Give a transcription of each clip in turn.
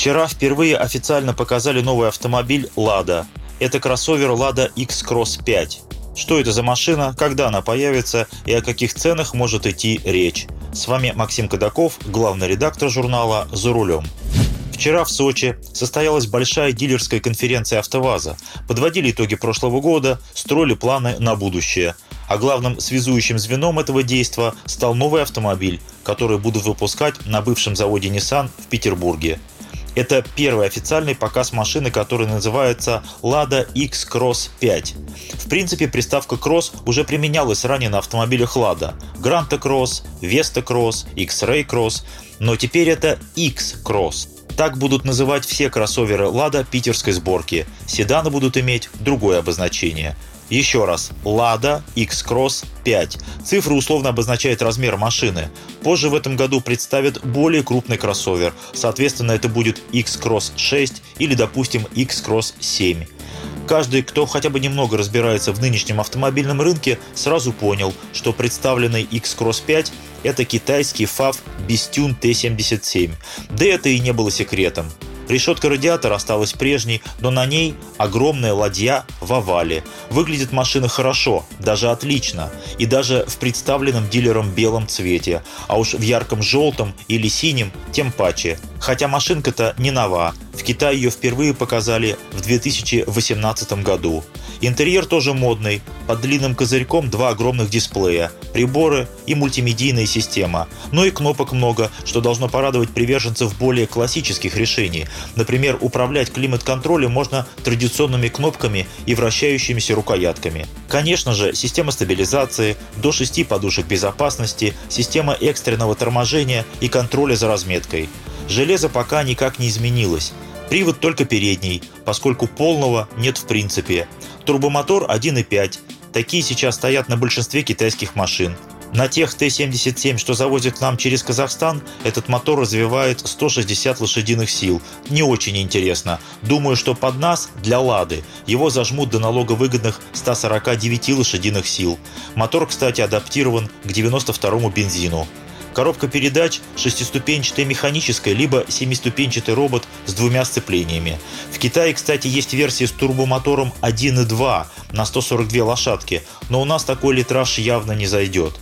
Вчера впервые официально показали новый автомобиль «Лада». Это кроссовер «Лада X-Cross 5». Что это за машина, когда она появится и о каких ценах может идти речь. С вами Максим Кадаков, главный редактор журнала «За рулем». Вчера в Сочи состоялась большая дилерская конференция «АвтоВАЗа». Подводили итоги прошлого года, строили планы на будущее. А главным связующим звеном этого действа стал новый автомобиль, который будут выпускать на бывшем заводе Nissan в Петербурге. Это первый официальный показ машины, который называется Lada X-Cross 5. В принципе, приставка Cross уже применялась ранее на автомобилях Lada. Granta Cross, Vesta Cross, X-Ray Cross, но теперь это X-Cross. Так будут называть все кроссоверы Lada питерской сборки. Седаны будут иметь другое обозначение – еще раз, Lada X-Cross 5. Цифра условно обозначает размер машины. Позже в этом году представят более крупный кроссовер. Соответственно, это будет X-Cross 6 или, допустим, X-Cross 7. Каждый, кто хотя бы немного разбирается в нынешнем автомобильном рынке, сразу понял, что представленный X-Cross 5 – это китайский FAV Bestune T77. Да это и не было секретом. Решетка радиатора осталась прежней, но на ней огромная ладья в овале. Выглядит машина хорошо, даже отлично, и даже в представленном дилером белом цвете, а уж в ярком желтом или синем тем паче. Хотя машинка-то не нова, в Китае ее впервые показали в 2018 году. Интерьер тоже модный, под длинным козырьком два огромных дисплея, приборы и мультимедийная система. Но и кнопок много, что должно порадовать приверженцев более классических решений. Например, управлять климат-контролем можно традиционными кнопками и вращающимися рукоятками. Конечно же, система стабилизации, до 6 подушек безопасности, система экстренного торможения и контроля за разметкой. Железо пока никак не изменилось. Привод только передний, поскольку полного нет в принципе. Турбомотор 1.5. Такие сейчас стоят на большинстве китайских машин. На тех Т-77, что завозят к нам через Казахстан, этот мотор развивает 160 лошадиных сил. Не очень интересно. Думаю, что под нас, для «Лады», его зажмут до налоговыгодных 149 лошадиных сил. Мотор, кстати, адаптирован к 92-му бензину. Коробка передач шестиступенчатая механическая, либо семиступенчатый робот с двумя сцеплениями. В Китае, кстати, есть версии с турбомотором 1.2 на 142 лошадки, но у нас такой литраж явно не зайдет.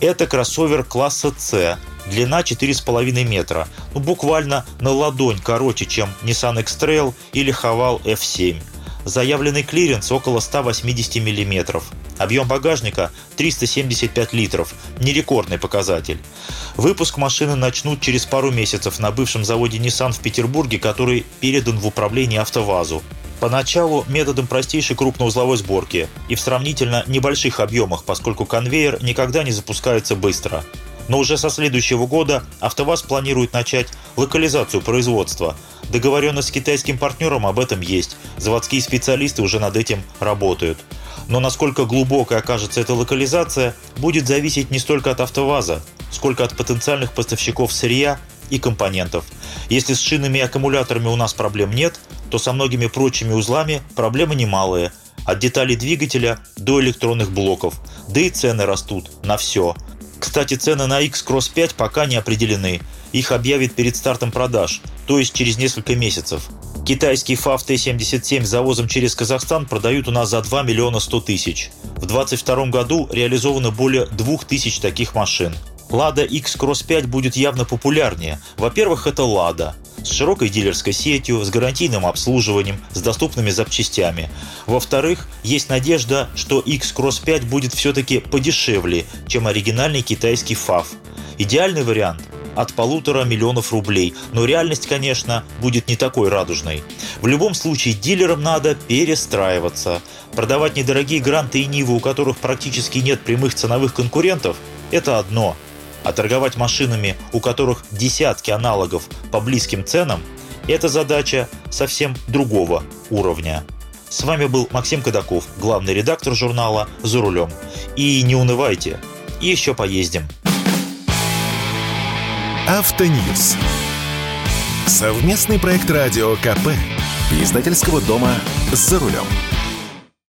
Это кроссовер класса C, длина 4,5 метра, ну буквально на ладонь короче, чем Nissan X-Trail или Haval F7. Заявленный клиренс около 180 мм. Объем багажника 375 литров. Не рекордный показатель. Выпуск машины начнут через пару месяцев на бывшем заводе Nissan в Петербурге, который передан в управление АвтоВАЗу. Поначалу методом простейшей крупноузловой сборки и в сравнительно небольших объемах, поскольку конвейер никогда не запускается быстро. Но уже со следующего года АвтоВАЗ планирует начать локализацию производства. Договоренность с китайским партнером об этом есть. Заводские специалисты уже над этим работают. Но насколько глубокой окажется эта локализация, будет зависеть не столько от АвтоВАЗа, сколько от потенциальных поставщиков сырья и компонентов. Если с шинами и аккумуляторами у нас проблем нет, то со многими прочими узлами проблемы немалые. От деталей двигателя до электронных блоков. Да и цены растут на все. Кстати, цены на X-Cross 5 пока не определены. Их объявят перед стартом продаж, то есть через несколько месяцев. Китайский FAV Т-77 с завозом через Казахстан продают у нас за 2 миллиона 100 тысяч. В 2022 году реализовано более 2000 таких машин. Lada X-Cross 5 будет явно популярнее. Во-первых, это Lada с широкой дилерской сетью, с гарантийным обслуживанием, с доступными запчастями. Во-вторых, есть надежда, что X-Cross 5 будет все-таки подешевле, чем оригинальный китайский FAV. Идеальный вариант от полутора миллионов рублей. Но реальность, конечно, будет не такой радужной. В любом случае, дилерам надо перестраиваться. Продавать недорогие гранты и Нивы, у которых практически нет прямых ценовых конкурентов, это одно. А торговать машинами, у которых десятки аналогов по близким ценам, Это задача совсем другого уровня. С вами был Максим Кадаков, главный редактор журнала «За рулем». И не унывайте, еще поездим. Автоньюз. Совместный проект радио КП. Издательского дома «За рулем».